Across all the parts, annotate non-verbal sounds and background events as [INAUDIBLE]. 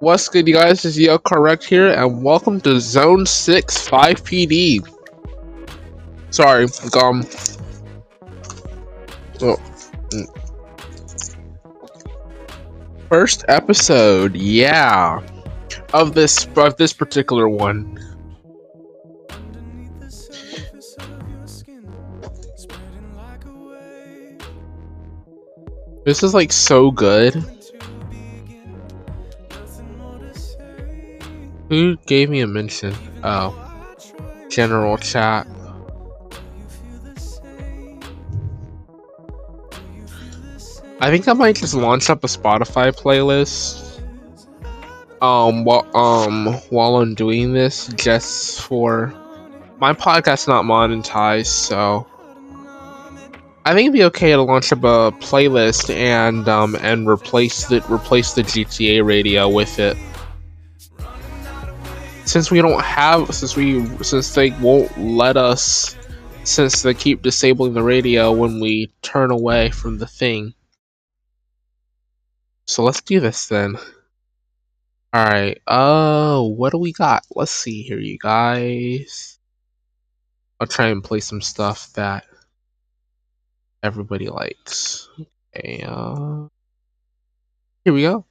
What's good, you guys? This is Yo Car Wrecked here, and welcome to Zone 6 5 PD. Sorry, um. Oh. mm. First episode, yeah, of this of this particular one. This is like so good. Who gave me a mention? Oh, general chat. I think I might just launch up a Spotify playlist. Um, while um while I'm doing this, just for my podcast's not monetized, so I think it'd be okay to launch up a playlist and um and replace the replace the GTA radio with it since we don't have since we since they won't let us since they keep disabling the radio when we turn away from the thing. So let's do this then. All right uh what do we got? Let's see here you guys. I'll try and play some stuff that everybody likes. Okay uh here we go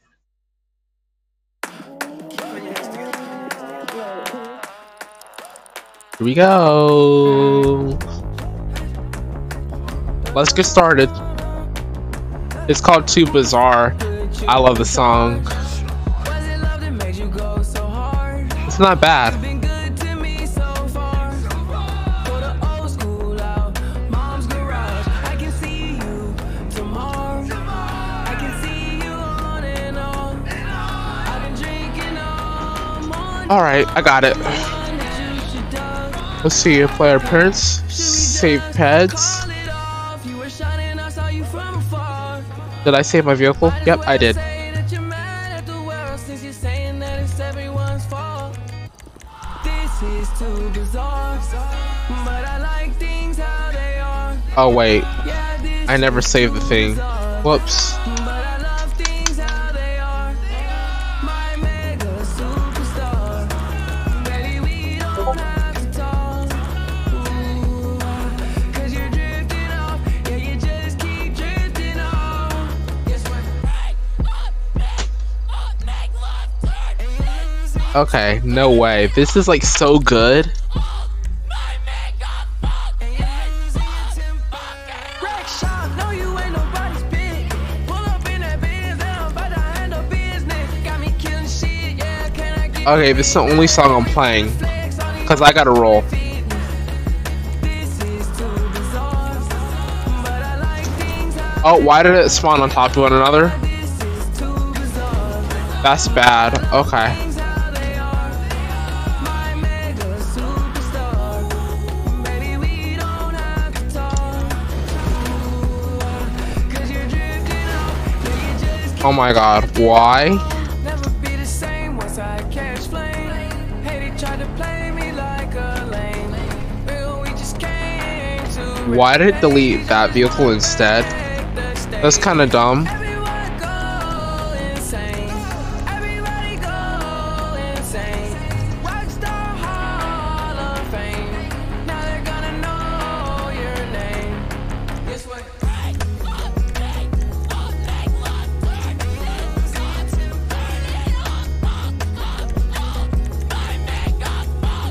Here we go. Let's get started. It's called Too Bizarre. I love the song. It's not bad. Alright, I got it. Let's see, player appearance, save pads. Did I save my vehicle? Yep, I did. Oh wait, I never saved the thing. Whoops. Okay, no way. This is like so good. Okay, this is the only song I'm playing. Because I gotta roll. Oh, why did it spawn on top of one another? That's bad. Okay. Oh my god, why? Why did it delete that vehicle instead? That's kind of dumb.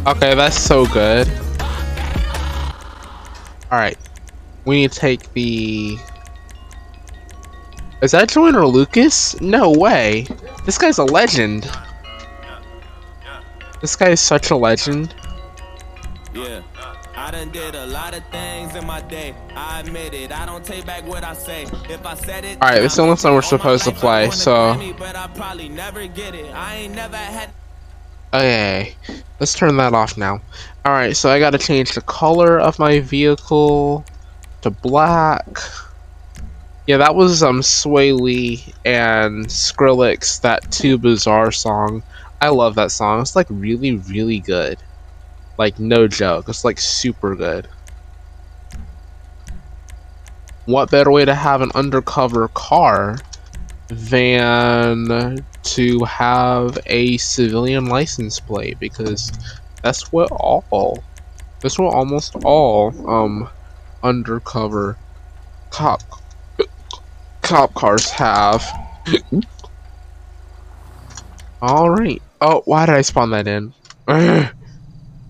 Okay, that's so good. Alright. We need to take the... Is that Joyner Lucas? No way. This guy's a legend. This guy is such a legend. Yeah. I done did a lot of things in my day. I admit it. I don't take back what I say. If I said it, Alright, this is the only song we're supposed to play, so... Okay, let's turn that off now. Alright, so I gotta change the color of my vehicle to black. Yeah, that was um Swae Lee and Skrillex, that Too Bizarre song. I love that song. It's like really, really good. Like no joke. It's like super good. What better way to have an undercover car than to have a civilian license plate because that's what all that's what almost all um undercover cop cop cars have. [LAUGHS] all right. Oh, why did I spawn that in? [SIGHS]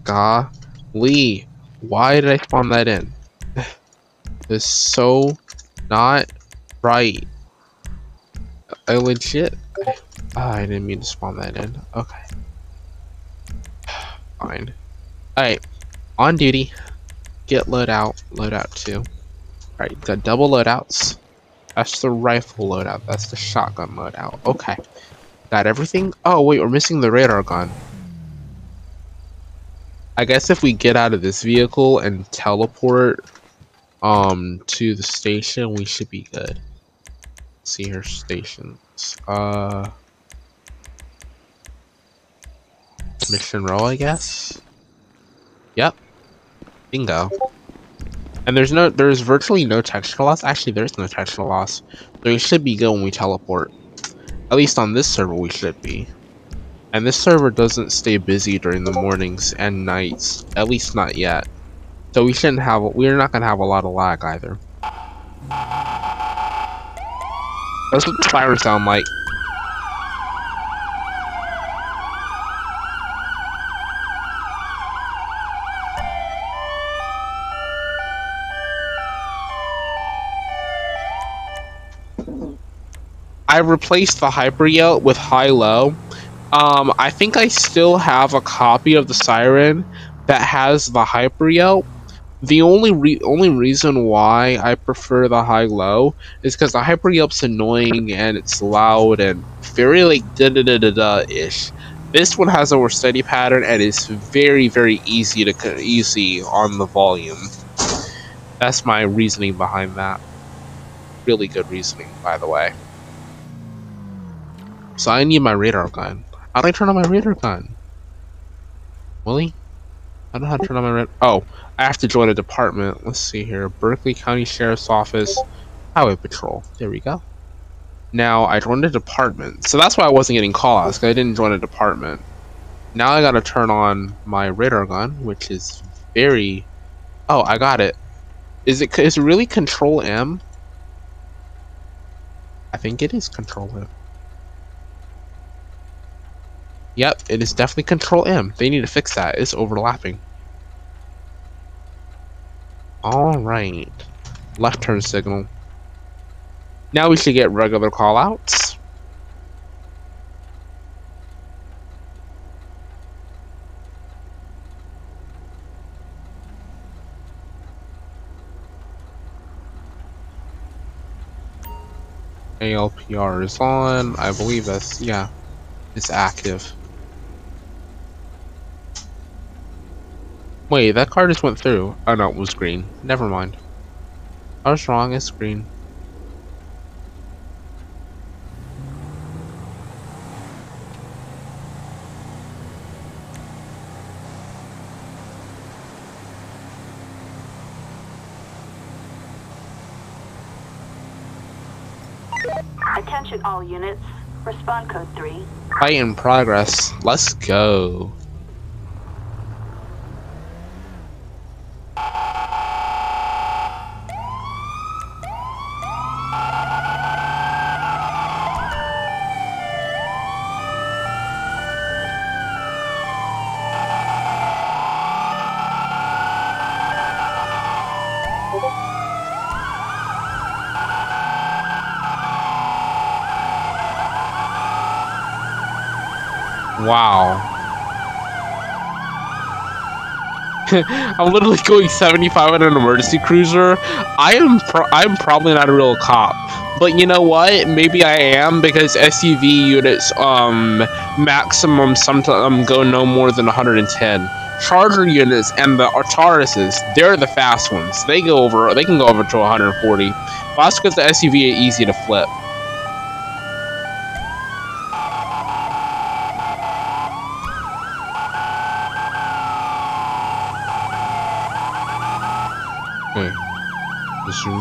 Golly, why did I spawn that in? [SIGHS] It's so not right. I legit. Oh, I didn't mean to spawn that in. Okay. [SIGHS] Fine. Alright. On duty. Get loadout. Loadout 2. Alright, got double loadouts. That's the rifle loadout. That's the shotgun loadout. Okay. Got everything? Oh, wait, we're missing the radar gun. I guess if we get out of this vehicle and teleport um to the station, we should be good. See her stations. Uh Mission Row, I guess. Yep. Bingo. And there's no there's virtually no texture loss. Actually there's no texture loss. So we should be good when we teleport. At least on this server we should be. And this server doesn't stay busy during the mornings and nights, at least not yet. So we shouldn't have, we're not gonna have a lot of lag either. That's what the sirens sound like. I replaced the hyper yelp with high low um, I think I still have a copy of the Siren that has the hyper yelp. The only re- only reason why I prefer the high low is because the hyper yelp's annoying and it's loud and very like da da da da da ish. This one has a more steady pattern and is very very easy to easy on the volume. That's my reasoning behind that. Really good reasoning, by the way. So I need my radar gun. How do I turn on my radar gun? Willie? I don't know how to turn on my radar. Oh, I have to join a department. Let's see here. Berkeley County Sheriff's Office, Highway Patrol. There we go. Now, I joined a department. So that's why I wasn't getting calls, I didn't join a department. Now I gotta turn on my radar gun, which is very... Oh, I got it. Is it, is it really Control M? I think it is Control M. Yep, it is definitely Control M. They need to fix that. It's overlapping. Alright. Left turn signal. Now we should get regular callouts. ALPR is on. I believe that's, yeah, it's active. Wait, that car just went through. Oh no, it was green. Never mind. I was wrong, it's green. Attention all units. Respond code 3. Fight in progress. Let's go. Wow. [LAUGHS] I'm literally going 75 in an emergency cruiser. I am pro I'm probably not a real cop. But you know what? Maybe I am because SUV units um maximum sometimes go no more than 110. Charger units and the Tauruses, they're the fast ones. They go over they can go over to 140. But that's because the SUV are easy to flip.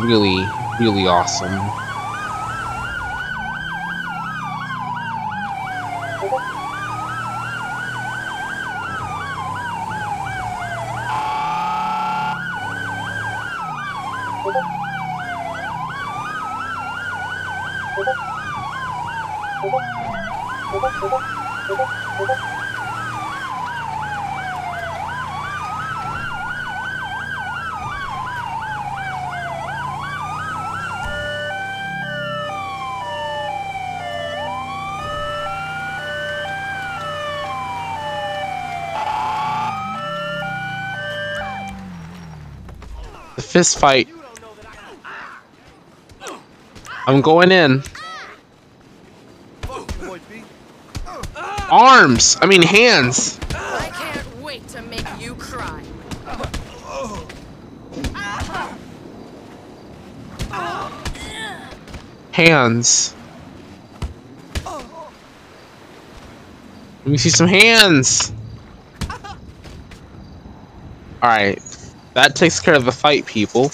Really, really awesome. Fist fight. I'm going in. Arms! I mean hands! I can't wait to make you cry. Hands. Let me see some hands! Alright. That takes care of the fight, people.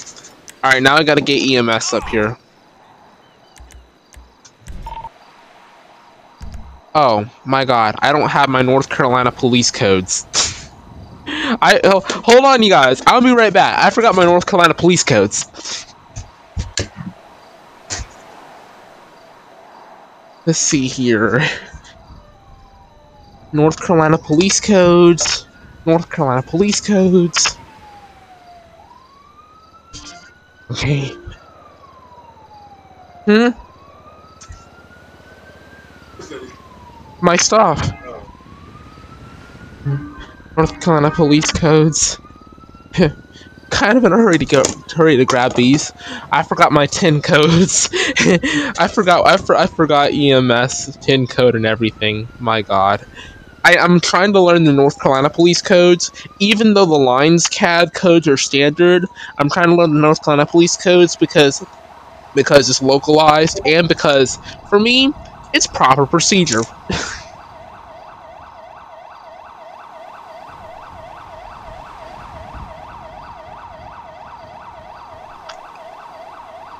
Alright, now I gotta get EMS up here. Oh, my god. I don't have my North Carolina police codes. [LAUGHS] I oh, Hold on, you guys. I'll be right back. I forgot my North Carolina police codes. Let's see here. North Carolina police codes. North Carolina police codes. Okay. Hmm? My stuff. North Carolina police codes. [LAUGHS] kind of in a hurry to go hurry to grab these. I forgot my tin codes. [LAUGHS] I forgot I, for, I forgot EMS tin code and everything. My god. I, I'm trying to learn the North Carolina police codes. Even though the lines CAD codes are standard, I'm trying to learn the North Carolina police codes because because it's localized and because for me it's proper procedure. [LAUGHS]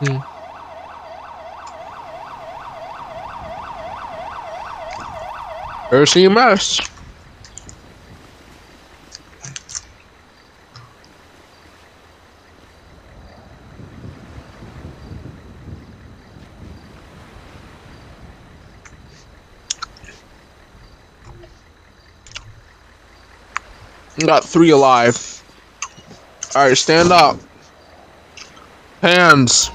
Hmm. There's EMS. Got three alive. Alright, stand up. Hands.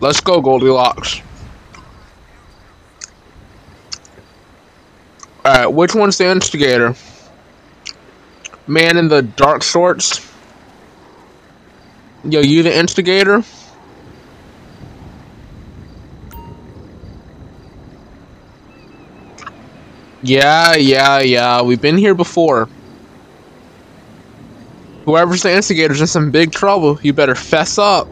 Let's go, Goldilocks. Alright, which one's the instigator? Man in the dark shorts? Yo, you the instigator? Yeah, yeah, yeah. We've been here before. Whoever's the instigator's in some big trouble. You better fess up.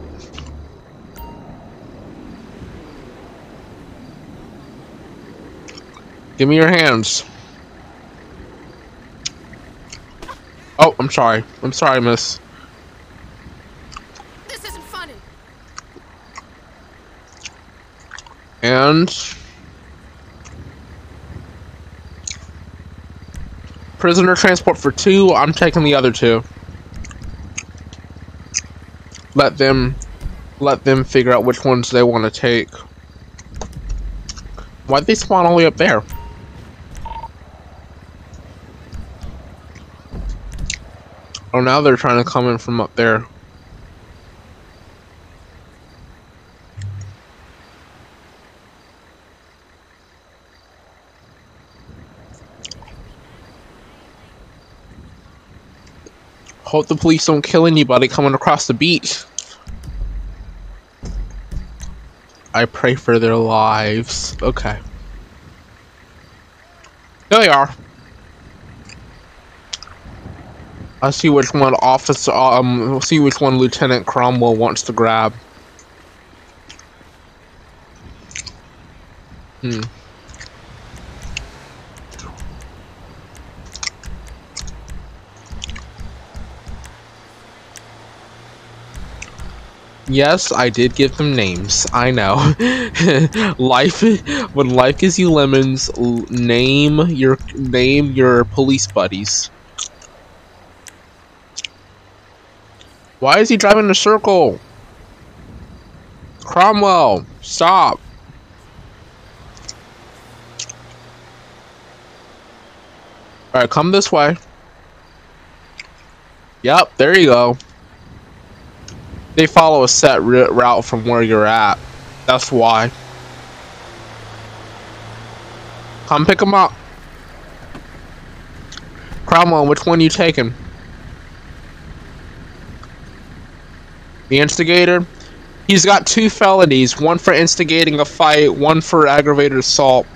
Give me your hands. Oh, I'm sorry. I'm sorry, miss. This isn't funny. And... Prisoner transport for two. I'm taking the other two. Let them... Let them figure out which ones they want to take. Why'd they spawn all the way up there? Oh, now they're trying to come in from up there. Hope the police don't kill anybody coming across the beach. I pray for their lives. Okay. There they are. I see which one officer, um, see which one Lieutenant Cromwell wants to grab. Hmm. Yes, I did give them names. I know. [LAUGHS] life, when life gives you lemons, name your name your police buddies. Why is he driving in a circle? Cromwell, stop. Alright, come this way. Yep, there you go. They follow a set route from where you're at. That's why. Come pick them up. Cromwell, which one you taking? The instigator? He's got two felonies, one for instigating a fight, one for aggravated assault.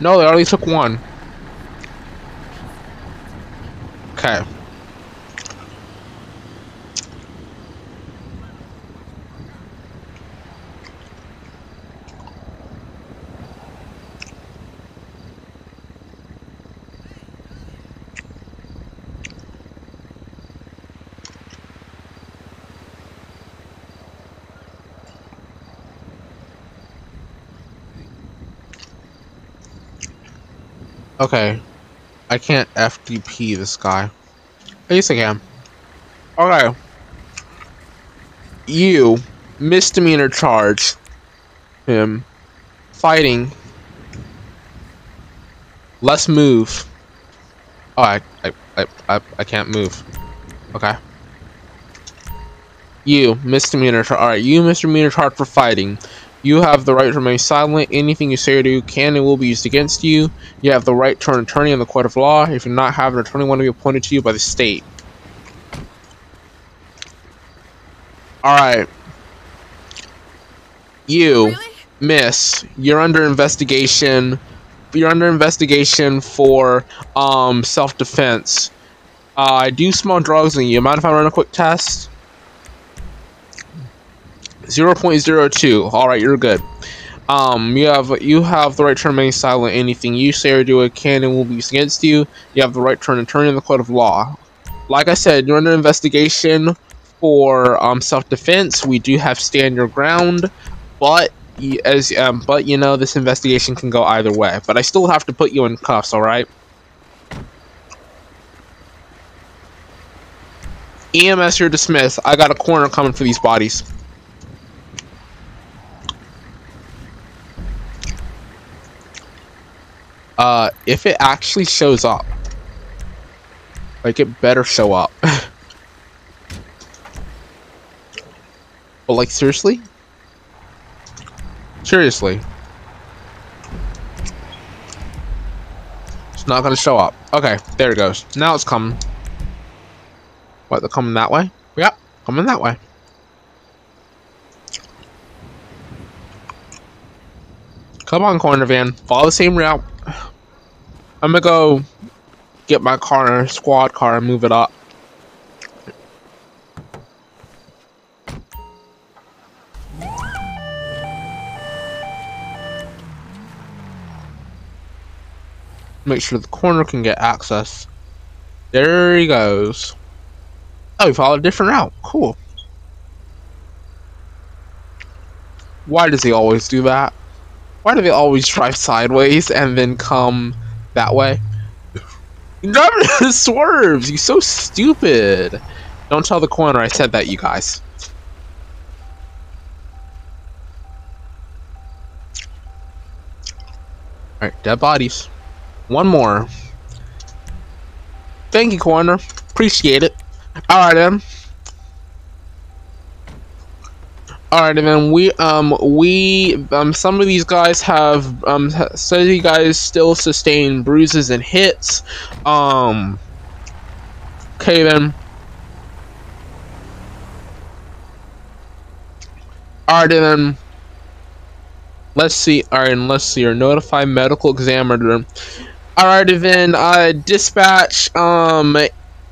No, they only took one. Okay. Okay. I can't FDP this guy. At least I can. Okay. You, misdemeanor charge him fighting. Let's move. Oh, I, I, I, I, I can't move. Okay. You, misdemeanor charge. Alright, you, misdemeanor charge for fighting. You have the right to remain silent. Anything you say or do can and will be used against you. You have the right to an attorney in the court of law. If you not have an attorney, one to be appointed to you by the state. Alright. You, really? miss, you're under investigation. You're under investigation for um, self-defense. Uh, I do smell drugs in you. Mind if I run a quick test? 0.02. Alright, you're good. Um, you have you have the right to remain silent. Anything you say or do it can and will be used against you. You have the right to an attorney in the court of law. Like I said, you're under investigation for um, self-defense. We do have stand your ground, but as um, but you know this investigation can go either way. But I still have to put you in cuffs. All right. EMS, you're dismissed. I got a corner coming for these bodies. Uh, if it actually shows up, like it better show up. [LAUGHS] but like seriously? Seriously. It's not gonna show up. Okay, there it goes. Now it's coming. What, they're coming that way? Yep, coming that way. Come on, corner van. Follow the same route. I'm gonna go get my car, squad car, and move it up. Make sure the corner can get access. There he goes. Oh, he followed a different route. Cool. Why does he always do that? Why do they always drive sideways and then come that way? Driving [LAUGHS] swerves! You so stupid! Don't tell the corner I said that, you guys. Alright, dead bodies. One more. Thank you, corner. Appreciate it. Alright, then. Alright, and then we, um, we, um, some of these guys have, um, some of you guys still sustain bruises and hits. Um, okay, then. Alright, then. Let's see. Alright, and let's see. Or notify medical examiner. Alright, then, uh, dispatch, um,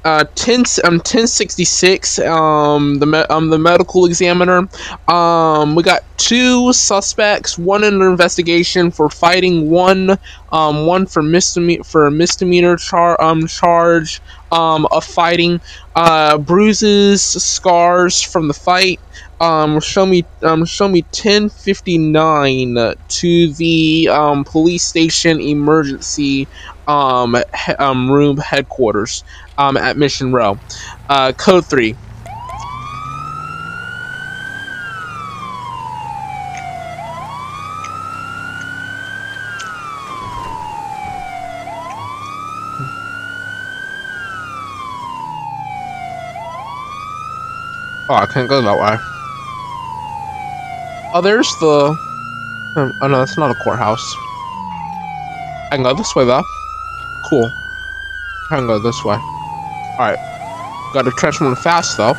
uh, 10 um 1066 um the um the medical examiner. Um we got two suspects one under investigation for fighting one um one for misdemeanor for a misdemeanor char um charge um of fighting. Uh bruises scars from the fight. Um show me um show me 1059 to the um police station emergency um, he, um room headquarters um, at Mission Row. Uh, code 3. Oh, I can't go that way. Oh, there's the... Um, oh, no, that's not a courthouse. I can go this way, though. Cool. I can go this way. Alright. Gotta trench one fast though.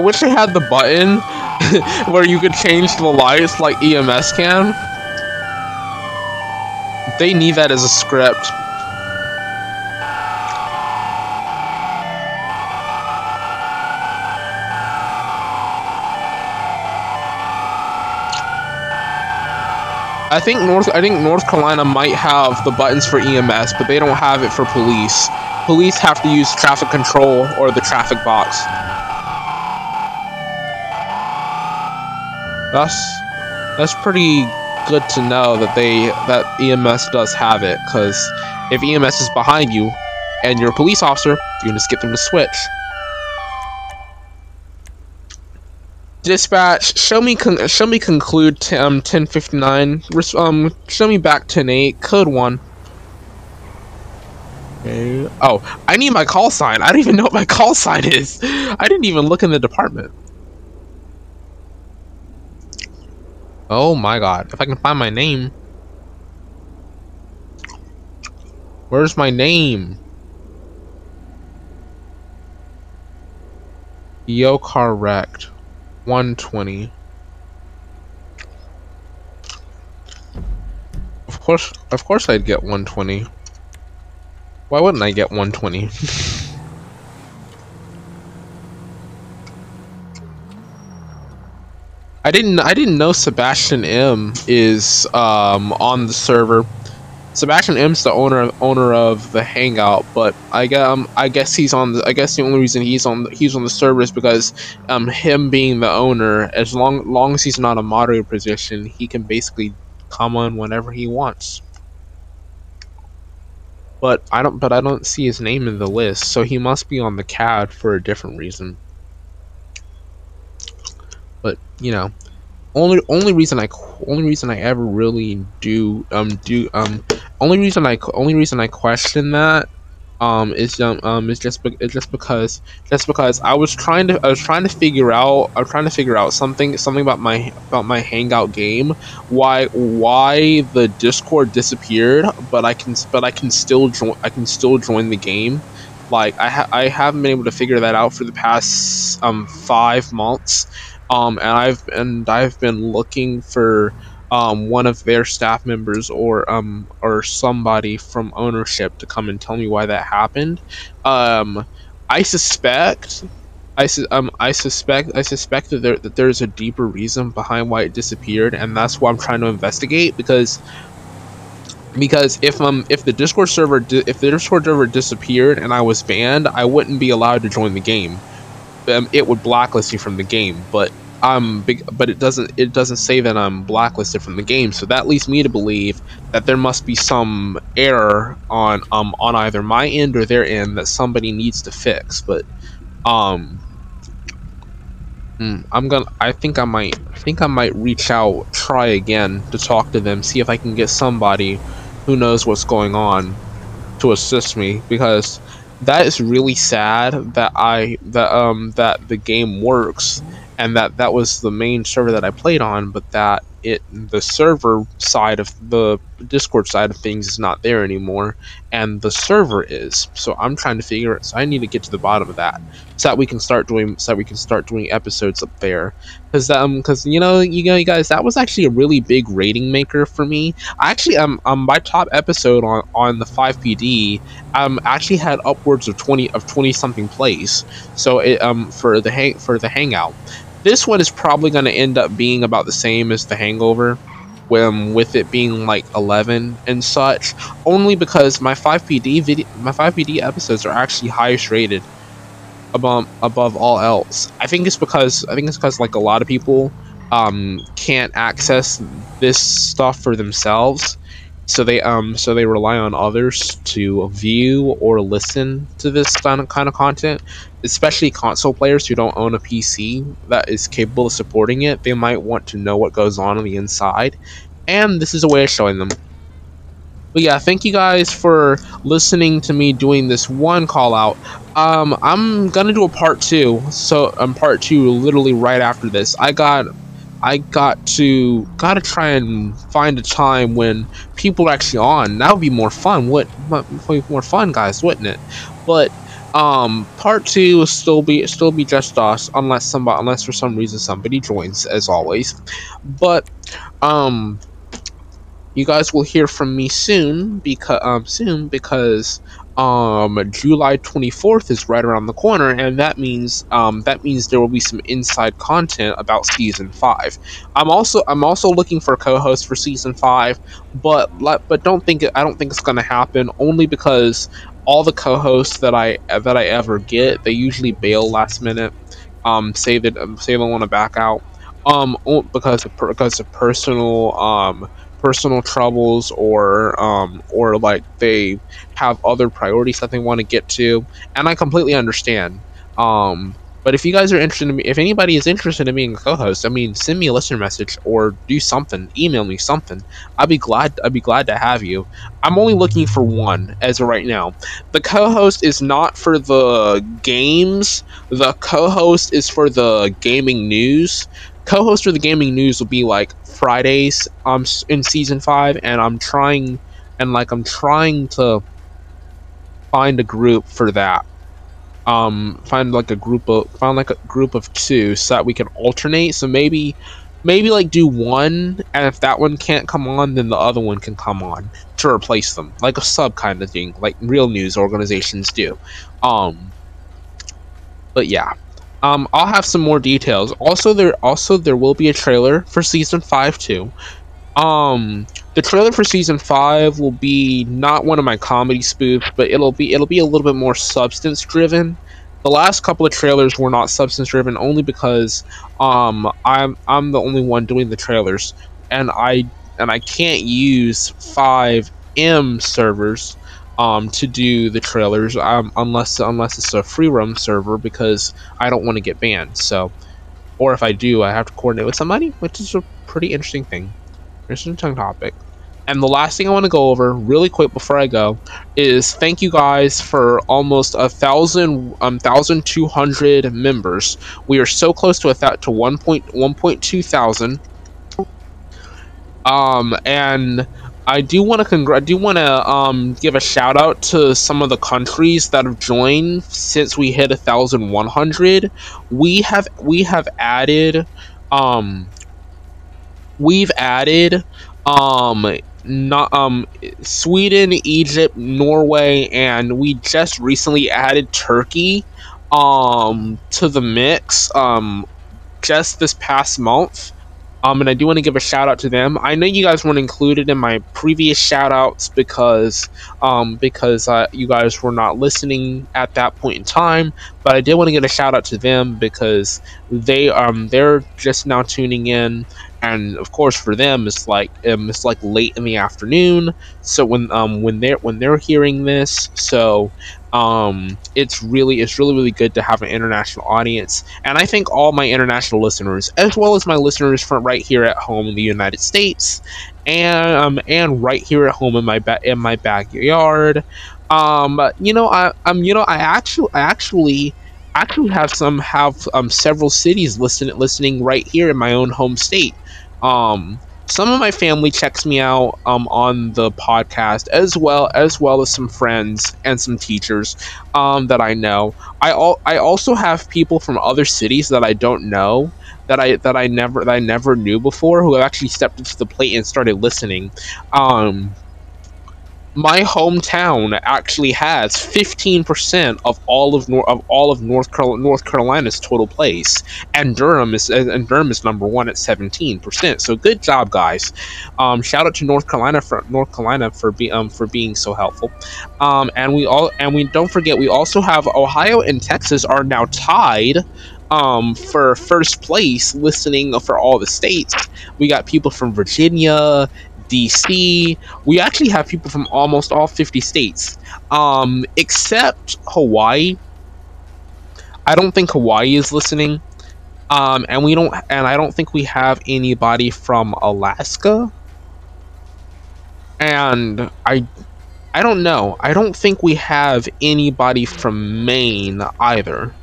Wish they had the button [LAUGHS] where you could change the lights like EMS can. They need that as a script. I think North I think North Carolina might have the buttons for EMS, but they don't have it for police. Police have to use traffic control or the traffic box. That's that's pretty good to know that they that EMS does have it cuz if EMS is behind you and you're a police officer, you can just get them to switch. Dispatch, show me con- show me conclude um 1059. Um show me back 108 code 1. Okay. Oh, I need my call sign. I don't even know what my call sign is. I didn't even look in the department. Oh my god. If I can find my name. Where's my name? Yo car wrecked. 120. Of course, of course I'd get 120. Why wouldn't I get 120? [LAUGHS] I didn't I didn't know Sebastian M is um, on the server. Sebastian M's the owner owner of the Hangout, but I guess um, I guess he's on. The, I guess the only reason he's on the, he's on the server is because um him being the owner. As long long as he's not a moderator position, he can basically come on whenever he wants. But I don't. But I don't see his name in the list, so he must be on the CAD for a different reason. But you know, only only reason I only reason I ever really do um do um only reason I only reason I question that um is um, um is just be- is just because just because I was trying to I was trying to figure out I was trying to figure out something something about my about my hangout game why why the discord disappeared but I can but I can still join I can still join the game. Like I ha- I haven't been able to figure that out for the past um 5 months um, and I've and I've been looking for um, one of their staff members or um, or somebody from ownership to come and tell me why that happened. Um, I suspect. I, su- um, I suspect I suspect that there that there's a deeper reason behind why it disappeared, and that's what I'm trying to investigate because because if um if the Discord server di- if the Discord server disappeared and I was banned, I wouldn't be allowed to join the game um, it would blacklist you from the game. But I'm big, but it doesn't it doesn't say that I'm blacklisted from the game. So that leads me to believe that there must be some error on um on either my end or their end that somebody needs to fix. But um. hmm, I'm gonna. I think I might. I think I might reach out, try again to talk to them, see if I can get somebody who knows what's going on to assist me because that is really sad that I that um that the game works and that that was the main server that I played on, but that it the server side of the Discord side of things is not there anymore, and the server is. So I'm trying to figure it. So I need to get to the bottom of that, so that we can start doing so that we can start doing episodes up there. Because um because you know you know you guys that was actually a really big rating maker for me. I actually um um my top episode on on the 5PD um actually had upwards of 20 of 20 something plays. So it um for the hang for the hangout this one is probably going to end up being about the same as The Hangover, when with it being like 11 and such. Only because my 5PD video, my 5PD episodes are actually highest rated above above all else. I think it's because I think it's because like a lot of people um, can't access this stuff for themselves, so they um so they rely on others to view or listen to this kind of content. Especially console players who don't own a PC that is capable of supporting it, they might want to know what goes on on the inside, and this is a way of showing them. But yeah, thank you guys for listening to me doing this one call out. Um, I'm gonna do a part two. So um, part two literally right after this. I got I got to gotta try and find a time when people are actually on. That would be more fun. What more fun, guys, wouldn't it? But um, part two will still be still be just us, unless somebody unless for some reason somebody joins, as always. But um, you guys will hear from me soon because um soon because um July 24th is right around the corner and that means um that means there will be some inside content about season 5. I'm also I'm also looking for a co-host for season 5 but but don't think I don't think it's going to happen only because all the co-hosts that I that I ever get they usually bail last minute um say that say they want to back out um because of because of personal um personal troubles or um, or like they have other priorities that they want to get to, and I completely understand. Um, but if you guys are interested in me, if anybody is interested in being a co-host, I mean, send me a listener message or do something, email me something. I'd be glad. I'd be glad to have you. I'm only looking for one as of right now. The co-host is not for the games. The co-host is for the gaming news. Co-host for the gaming news will be like Fridays um in season five, and I'm trying and like I'm trying to find a group for that. Um, find like a group of find like a group of two so that we can alternate. So maybe maybe like do one, and if that one can't come on, then the other one can come on to replace them, like a sub kind of thing, like real news organizations do. Um, but yeah. Um, I'll have some more details. Also, there also there will be a trailer for season five too. Um, the trailer for season five will be not one of my comedy spoofs, but it'll be it'll be a little bit more substance driven. The last couple of trailers were not substance driven only because um I'm I'm the only one doing the trailers, and I and I can't use five M servers um, to do the trailers um, unless unless it's a free roam server because I don't want to get banned. So, or if I do, I have to coordinate with somebody, which is a pretty interesting thing. Interesting topic. And the last thing I want to go over really quick before I go is thank you guys for almost a thousand, um, thousand two hundred members. We are so close to a that to one point one point two thousand. Um, and I do want to congr- I do want to um, give a shout out to some of the countries that have joined since we hit a thousand one hundred. We have we have added um, we've added um not um Sweden, Egypt, Norway, and we just recently added Turkey um to the mix um just this past month. Um, and I do want to give a shout out to them. I know you guys weren't included in my previous shout outs because um, because uh, you guys were not listening at that point in time, but I did want to give a shout out to them because they um they're just now tuning in and of course for them it's like um, it's like late in the afternoon so when um when they're when they're hearing this so um it's really it's really really good to have an international audience. And i think all my international listeners as well as my listeners from right here at home in the united states and um and right here at home in my ba- in my backyard. Um you know i um you know i actually actually actually have some have um several cities listening listening right here in my own home state. Um, some of my family checks me out um, on the podcast as well as well as some friends and some teachers um, that I know. I al- I also have people from other cities that I don't know that I that I never that I never knew before who have actually stepped into the plate and started listening. Um, my hometown actually has 15% of all of Nor- of all of North North Carolina's total plays, and Durham is and Durham is number one at 17%. So good job, guys. Um, shout out to North Carolina for North Carolina for be, um, for being so helpful. Um, and we all and we don't forget we also have Ohio and Texas are now tied um, for first place listening for all the states. We got people from Virginia, DC. We actually have people from almost all 50 states, um, except Hawaii. I don't think Hawaii is listening. Um, and we don't, and I don't think we have anybody from Alaska. And I, I don't know. I don't think we have anybody from Maine either.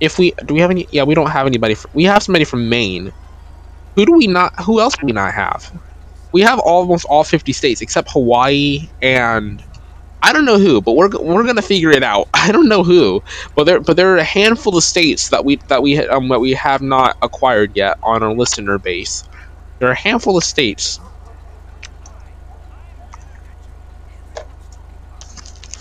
If we do, we have any? Yeah, we don't have anybody. From, we have somebody from Maine. Who do we not? Who else do we not have? We have almost all 50 states except Hawaii and I don't know who, but we're we're gonna figure it out. [LAUGHS] I don't know who, but there but there are a handful of states that we that we um, that we have not acquired yet on our listener base. There are a handful of states.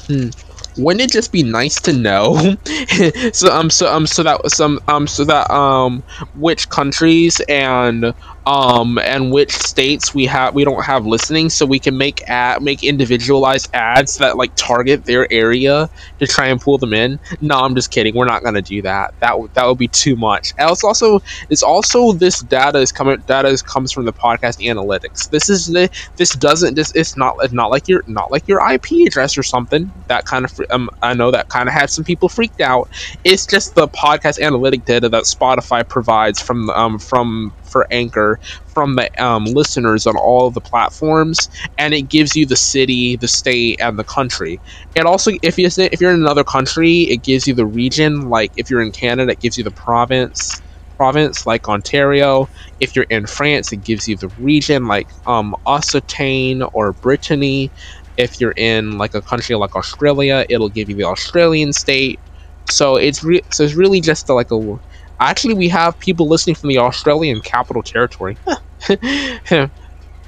Hmm wouldn't it just be nice to know [LAUGHS] so um so um so that some um so that um which countries and um and which states we have we don't have listening. So we can make ad make individualized ads that like target their area to try and pull them in. No i'm just kidding. We're not gonna do that. That would that would be too much. And it's also it's also this data is coming data is, comes from the podcast analytics. This is the this doesn't this it's not it's not like your not like your ip address or something. That kind of um i know that kind of had some people freaked out. It's just the podcast analytic data that spotify provides from um from for Anchor from the um, listeners on all the platforms, and it gives you the city, the state, and the country. It also, if you if you're in another country, it gives you the region. Like if you're in Canada, it gives you the province province like Ontario. If you're in France, it gives you the region like um, Occitane or Brittany. If you're in like a country like Australia, it'll give you the Australian state. So it's re- so it's really just like a Actually, we have people listening from the Australian Capital Territory. [LAUGHS]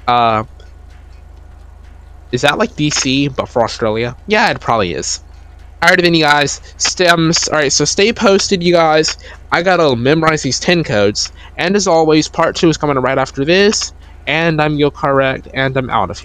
uh, is that like DC, but for Australia? Yeah, it probably is. Alright then, you guys. Stems. Alright, so stay posted, you guys. I gotta memorize these 10 codes. And as always, part 2 is coming right after this. And I'm Yo Car Wrecked, and I'm out of here.